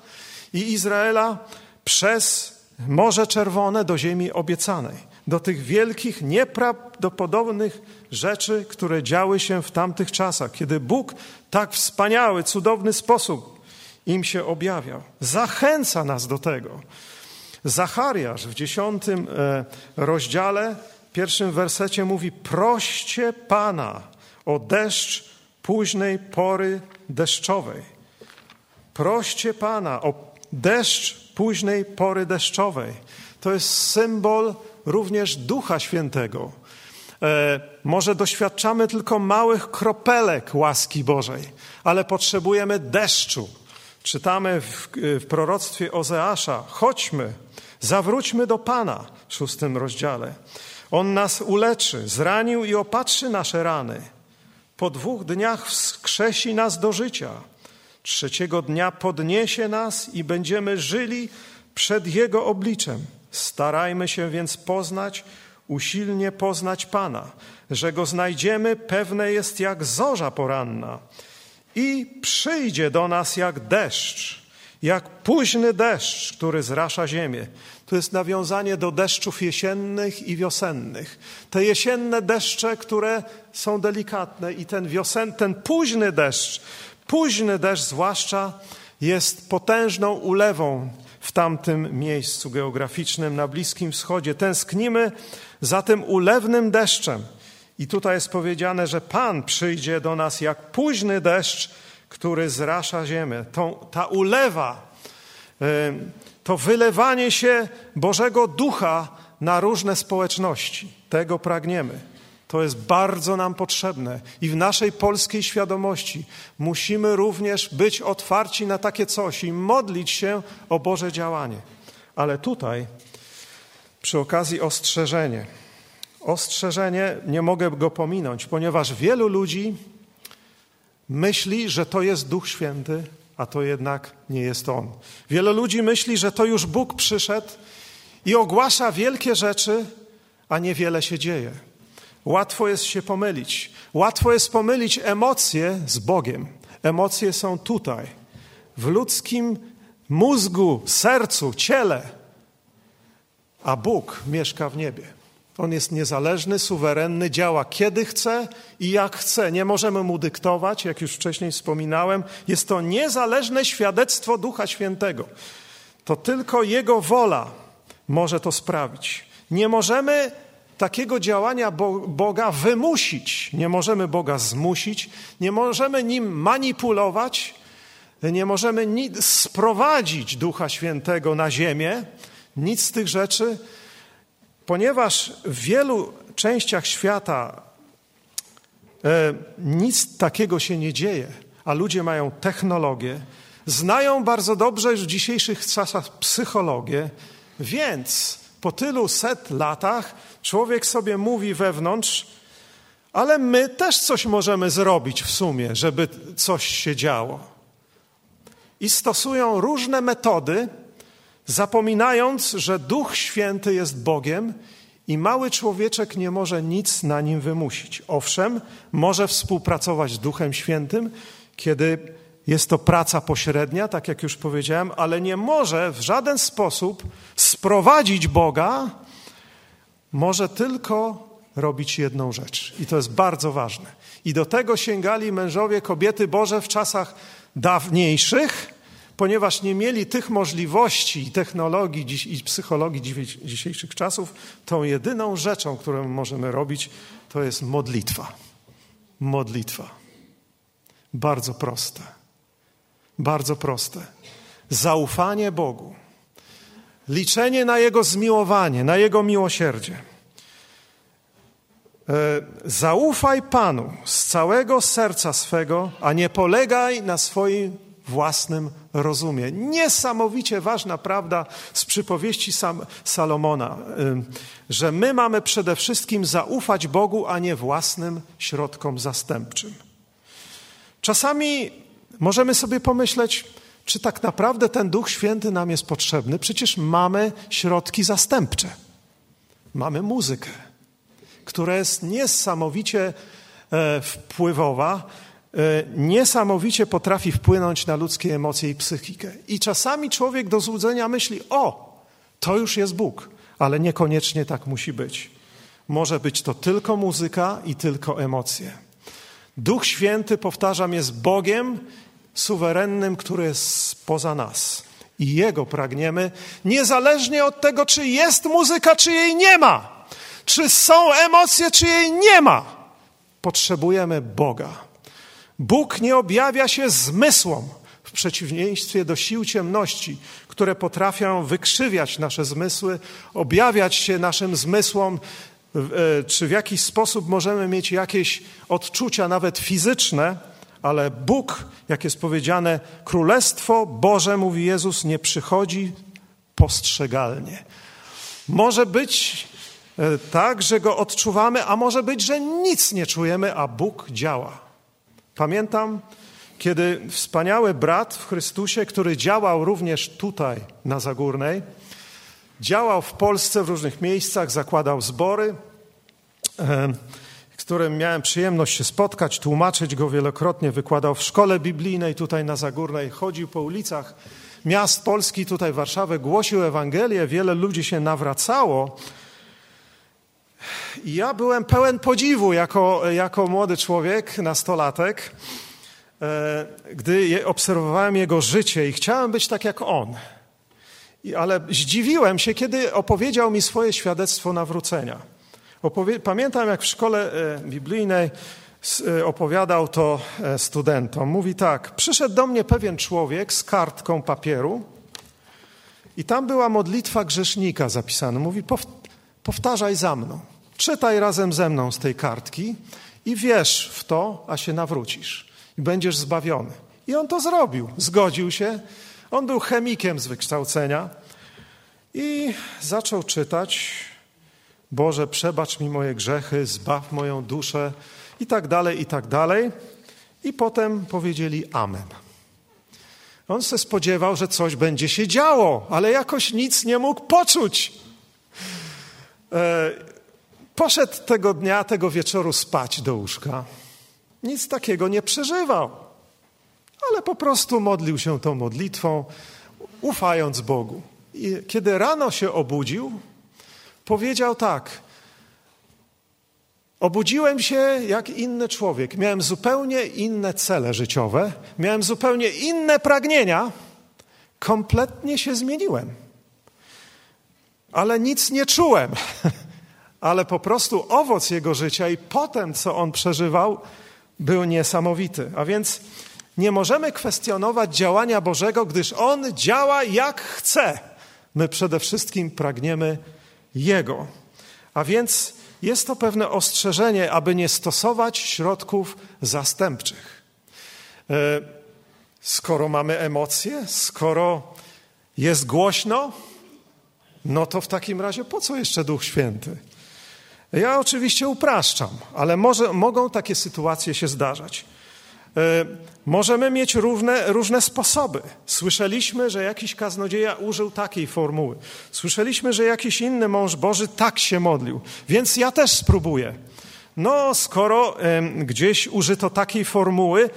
i Izraela przez Morze Czerwone do ziemi obiecanej. Do tych wielkich, nieprawdopodobnych rzeczy, które działy się w tamtych czasach, kiedy Bóg tak wspaniały, cudowny sposób im się objawiał. Zachęca nas do tego. Zachariasz w dziesiątym e, rozdziale, pierwszym wersecie mówi: Proście Pana o deszcz późnej pory deszczowej. Proście Pana o deszcz późnej pory deszczowej. To jest symbol również Ducha Świętego. E, może doświadczamy tylko małych kropelek łaski Bożej, ale potrzebujemy deszczu. Czytamy w, w proroctwie Ozeasza: chodźmy, zawróćmy do Pana w szóstym rozdziale. On nas uleczy, zranił i opatrzy nasze rany. Po dwóch dniach wskrzesi nas do życia. Trzeciego dnia podniesie nas i będziemy żyli przed Jego obliczem. Starajmy się więc poznać, usilnie poznać Pana, że Go znajdziemy, pewne jest jak zorza poranna i przyjdzie do nas jak deszcz, jak późny deszcz, który zrasza ziemię. To jest nawiązanie do deszczów jesiennych i wiosennych. Te jesienne deszcze, które są delikatne i ten wiosen, ten późny deszcz, późny deszcz zwłaszcza jest potężną ulewą w tamtym miejscu geograficznym na Bliskim Wschodzie. Tęsknimy za tym ulewnym deszczem. I tutaj jest powiedziane, że Pan przyjdzie do nas jak późny deszcz, który zrasza ziemię. To, ta ulewa, to wylewanie się Bożego Ducha na różne społeczności. Tego pragniemy. To jest bardzo nam potrzebne i w naszej polskiej świadomości musimy również być otwarci na takie coś i modlić się o Boże działanie. Ale tutaj przy okazji ostrzeżenie. Ostrzeżenie, nie mogę go pominąć, ponieważ wielu ludzi myśli, że to jest Duch Święty, a to jednak nie jest On. Wielu ludzi myśli, że to już Bóg przyszedł i ogłasza wielkie rzeczy, a niewiele się dzieje. Łatwo jest się pomylić. Łatwo jest pomylić emocje z Bogiem. Emocje są tutaj, w ludzkim mózgu, sercu, ciele, a Bóg mieszka w niebie. On jest niezależny, suwerenny, działa kiedy chce i jak chce. Nie możemy mu dyktować, jak już wcześniej wspominałem. Jest to niezależne świadectwo Ducha Świętego. To tylko Jego wola może to sprawić. Nie możemy takiego działania Boga wymusić. Nie możemy Boga zmusić, nie możemy nim manipulować, nie możemy sprowadzić Ducha Świętego na ziemię. Nic z tych rzeczy, ponieważ w wielu częściach świata e, nic takiego się nie dzieje, a ludzie mają technologię, znają bardzo dobrze już w dzisiejszych czasach psychologię, więc po tylu set latach człowiek sobie mówi wewnątrz, ale my też coś możemy zrobić w sumie, żeby coś się działo. I stosują różne metody, zapominając, że Duch Święty jest Bogiem i mały człowieczek nie może nic na nim wymusić. Owszem, może współpracować z Duchem Świętym, kiedy jest to praca pośrednia, tak jak już powiedziałem, ale nie może w żaden sposób sprowadzić Boga, może tylko robić jedną rzecz. I to jest bardzo ważne. I do tego sięgali mężowie, kobiety Boże w czasach dawniejszych, ponieważ nie mieli tych możliwości i technologii i psychologii dzisiejszych czasów, tą jedyną rzeczą, którą możemy robić, to jest modlitwa. Modlitwa. Bardzo proste. Bardzo proste. Zaufanie Bogu. Liczenie na Jego zmiłowanie, na Jego miłosierdzie. E, zaufaj Panu z całego serca swego, a nie polegaj na swoim własnym rozumie. Niesamowicie ważna prawda z przypowieści Sam, Salomona, że my mamy przede wszystkim zaufać Bogu, a nie własnym środkom zastępczym. Czasami Możemy sobie pomyśleć, czy tak naprawdę ten Duch Święty nam jest potrzebny? Przecież mamy środki zastępcze. Mamy muzykę, która jest niesamowicie e, wpływowa, niesamowicie potrafi wpłynąć na ludzkie emocje i psychikę. I czasami człowiek do złudzenia myśli: O, to już jest Bóg, ale niekoniecznie tak musi być. Może być to tylko muzyka i tylko emocje. Duch Święty, powtarzam, jest Bogiem suwerennym, który jest poza nas. I Jego pragniemy, niezależnie od tego, czy jest muzyka, czy jej nie ma, czy są emocje, czy jej nie ma. Potrzebujemy Boga. Bóg nie objawia się zmysłom, w przeciwieństwie do sił ciemności, które potrafią wykrzywiać nasze zmysły, objawiać się naszym zmysłom, e, czy w jakiś sposób możemy mieć jakieś odczucia, nawet fizyczne ale Bóg, jak jest powiedziane, Królestwo Boże, mówi Jezus, nie przychodzi postrzegalnie. Może być e, tak, że go odczuwamy, a może być, że nic nie czujemy, a Bóg działa. Pamiętam, kiedy wspaniały brat w Chrystusie, który działał również tutaj na Zagórnej, działał w Polsce w różnych miejscach, zakładał zbory którym miałem przyjemność się spotkać, tłumaczyć go wielokrotnie, wykładał w szkole biblijnej tutaj na Zagórnej, chodził po ulicach miast Polski, tutaj Warszawę, głosił Ewangelię, wiele ludzi się nawracało. Ja byłem pełen podziwu jako, jako młody człowiek, nastolatek, e, gdy obserwowałem jego życie i chciałem być tak jak on. ale zdziwiłem się, kiedy opowiedział mi swoje świadectwo nawrócenia. Pamiętam, jak w szkole e, biblijnej e, opowiadał to studentom. Mówi tak: Przyszedł do mnie pewien człowiek z kartką papieru, i tam była modlitwa grzesznika zapisana. Mówi: Powtarzaj za mną, czytaj razem ze mną z tej kartki i wierz w to, a się nawrócisz i będziesz zbawiony. I on to zrobił, zgodził się. On był chemikiem z wykształcenia i zaczął czytać Boże, przebacz mi moje grzechy, zbaw moją duszę i tak dalej, i tak dalej. I potem powiedzieli Amen. On się spodziewał, że coś będzie się działo, ale jakoś nic nie mógł poczuć. E, poszedł tego dnia, tego wieczoru spać do łóżka. Nic takiego nie przeżywał, ale po prostu modlił się tą modlitwą, ufając Bogu. I kiedy rano się obudził, powiedział tak: Obudziłem się jak inny człowiek. Miałem zupełnie inne cele życiowe, miałem zupełnie inne pragnienia. Kompletnie się zmieniłem. Ale nic nie czułem. Ale po prostu owoc jego życia i potem, co on przeżywał, był niesamowity. A więc nie możemy kwestionować działania Bożego, gdyż on działa jak chce. My przede wszystkim pragniemy Jego. A więc jest to pewne ostrzeżenie, aby nie stosować środków zastępczych. E, skoro mamy emocje, skoro jest głośno, no to w takim razie po co jeszcze Duch Święty? Ja oczywiście upraszczam, ale może, mogą takie sytuacje się zdarzać. E, możemy mieć różne, różne sposoby. Słyszeliśmy, że jakiś kaznodzieja użył takiej formuły. Słyszeliśmy, że jakiś inny mąż Boży tak się modlił, więc ja też spróbuję. No, skoro gdzieś użyto takiej formuły,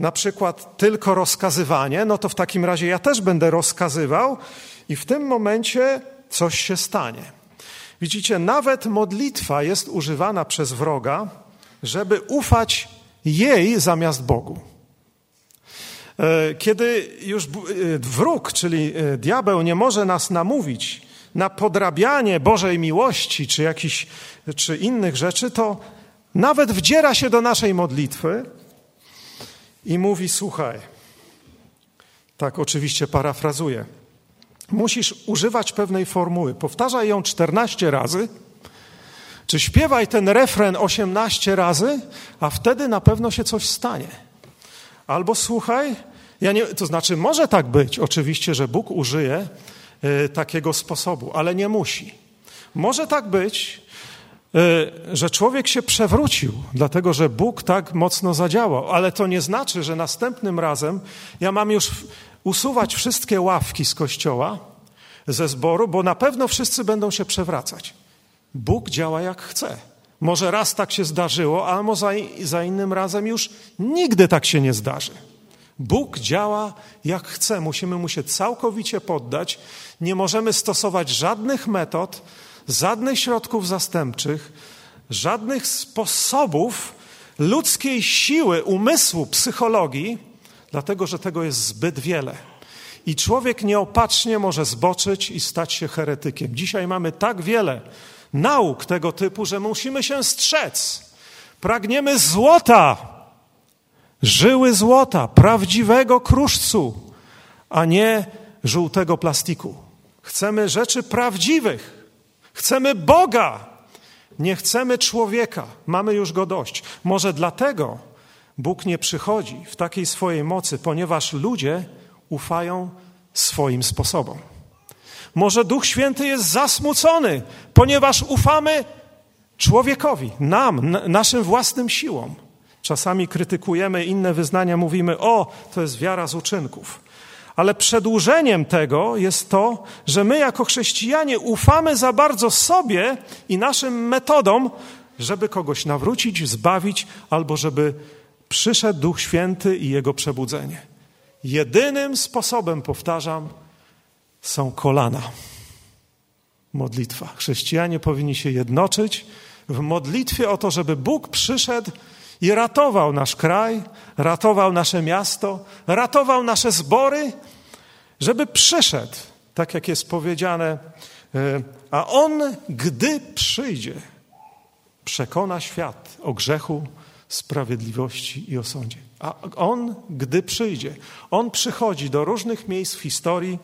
na przykład tylko rozkazywanie, no to w takim razie ja też będę rozkazywał i w tym momencie coś się stanie. Widzicie, nawet modlitwa jest używana przez wroga, żeby ufać jej zamiast Bogu. E, kiedy już e, wróg, czyli e, diabeł, nie może nas namówić na podrabianie Bożej miłości czy, czy innych rzeczy, to nawet wdziera się do naszej modlitwy i mówi: Słuchaj, tak oczywiście parafrazuję, musisz używać pewnej formuły. Powtarzaj ją 14 razy czy śpiewaj ten refren 18 razy, a wtedy na pewno się coś stanie. Albo słuchaj, ja nie, to znaczy może tak być, oczywiście, że Bóg użyje y, takiego sposobu, ale nie musi. Może tak być, y, że człowiek się przewrócił, dlatego że Bóg tak mocno zadziałał, ale to nie znaczy, że następnym razem ja mam już usuwać wszystkie ławki z kościoła, ze zboru, bo na pewno wszyscy będą się przewracać. Bóg działa jak chce. Może raz tak się zdarzyło, a może za innym razem już nigdy tak się nie zdarzy. Bóg działa jak chce. Musimy mu się całkowicie poddać. Nie możemy stosować żadnych metod, żadnych środków zastępczych, żadnych sposobów ludzkiej siły, umysłu, psychologii, dlatego że tego jest zbyt wiele. I człowiek nieopatrznie może zboczyć i stać się heretykiem. Dzisiaj mamy tak wiele nauk tego typu, że musimy się strzec. Pragniemy złota, żyły złota, prawdziwego kruszcu, a nie żółtego plastiku. Chcemy rzeczy prawdziwych. Chcemy Boga. Nie chcemy człowieka. Mamy już go dość. Może dlatego Bóg nie przychodzi w takiej swojej mocy, ponieważ ludzie ufają swoim sposobom. Może Duch Święty jest zasmucony, ponieważ ufamy człowiekowi, nam, naszym własnym siłom. Czasami krytykujemy inne wyznania, mówimy: O, to jest wiara z uczynków. Ale przedłużeniem tego jest to, że my jako chrześcijanie ufamy za bardzo sobie i naszym metodom, żeby kogoś nawrócić, zbawić, albo żeby przyszedł Duch Święty i Jego przebudzenie. Jedynym sposobem, powtarzam, są kolana. Modlitwa. Chrześcijanie powinni się jednoczyć w modlitwie o to, żeby Bóg przyszedł i ratował nasz kraj, ratował nasze miasto, ratował nasze zbory, żeby przyszedł, tak jak jest powiedziane, e, a On, gdy przyjdzie, przekona świat o grzechu, sprawiedliwości i o sądzie. A On, gdy przyjdzie, On przychodzi do różnych miejsc w historii,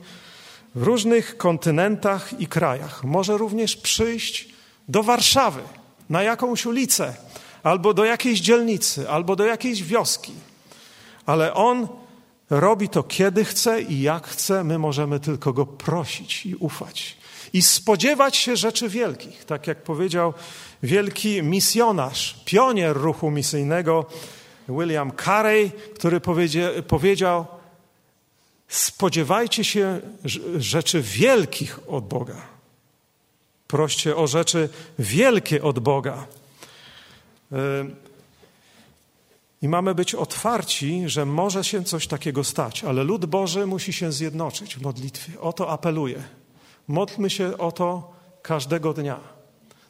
w różnych kontynentach i krajach. Może również przyjść do Warszawy, na jakąś ulicę, albo do jakiejś dzielnicy, albo do jakiejś wioski. Ale On robi to kiedy chce i jak chce. My możemy tylko Go prosić i ufać. I spodziewać się rzeczy wielkich. Tak jak powiedział wielki misjonarz, pionier ruchu misyjnego William Carey, który powiedział, Spodziewajcie się rzeczy wielkich od Boga. Proście o rzeczy wielkie od Boga. I mamy być otwarci, że może się coś takiego stać, ale lud Boży musi się zjednoczyć w modlitwie. O to apeluję. Modlmy się o to każdego dnia.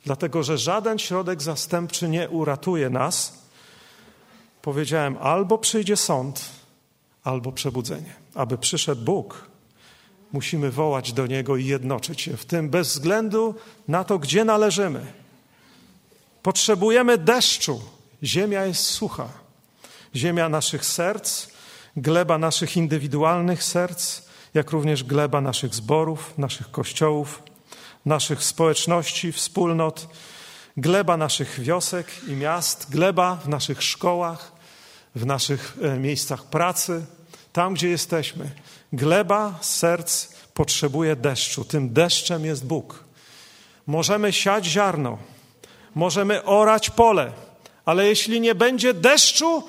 dlatego że żaden środek zastępczy nie uratuje nas, powiedziałem: albo przyjdzie sąd, albo przebudzenie. Aby przyszedł Bóg, musimy wołać do Niego i jednoczyć się w tym bez względu na to, gdzie należymy. Potrzebujemy deszczu. Ziemia jest sucha. Ziemia naszych serc, gleba naszych indywidualnych serc, jak również gleba naszych zborów, naszych kościołów, naszych społeczności, wspólnot, gleba naszych wiosek i miast, gleba w naszych szkołach, w naszych e, miejscach pracy, tam gdzie jesteśmy. Gleba serc potrzebuje deszczu. Tym deszczem jest Bóg. Możemy siać ziarno, możemy orać pole, ale jeśli nie będzie deszczu,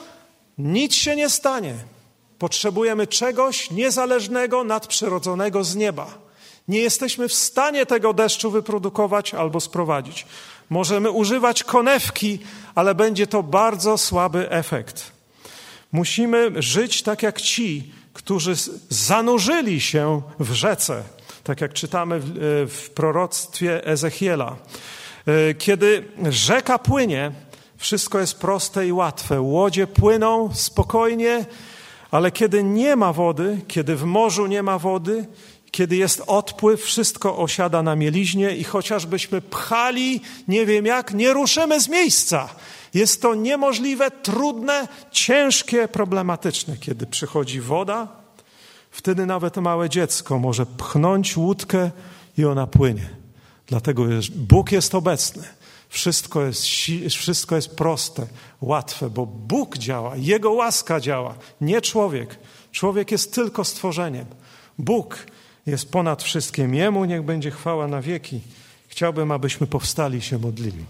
nic się nie stanie. Potrzebujemy czegoś niezależnego, nadprzyrodzonego z nieba. Nie jesteśmy w stanie tego deszczu wyprodukować albo sprowadzić. Możemy używać konewki, ale będzie to bardzo słaby efekt. Musimy żyć tak jak ci, którzy zanurzyli się w rzece, tak jak czytamy w, w proroctwie Ezechiela. E, kiedy rzeka płynie, wszystko jest proste i łatwe. Łodzie płyną spokojnie, ale kiedy nie ma wody, kiedy w morzu nie ma wody, kiedy jest odpływ, wszystko osiada na mieliźnie i chociażbyśmy pchali, nie wiem jak, nie ruszymy z miejsca. Jest to niemożliwe, trudne, ciężkie, problematyczne. Kiedy przychodzi woda, wtedy nawet małe dziecko może pchnąć łódkę i ona płynie. Dlatego Bóg jest obecny. Wszystko jest, wszystko jest proste, łatwe, bo Bóg działa, Jego łaska działa, nie człowiek. Człowiek jest tylko stworzeniem. Bóg jest ponad wszystkim. Jemu niech będzie chwała na wieki. Chciałbym, abyśmy powstali się modlili.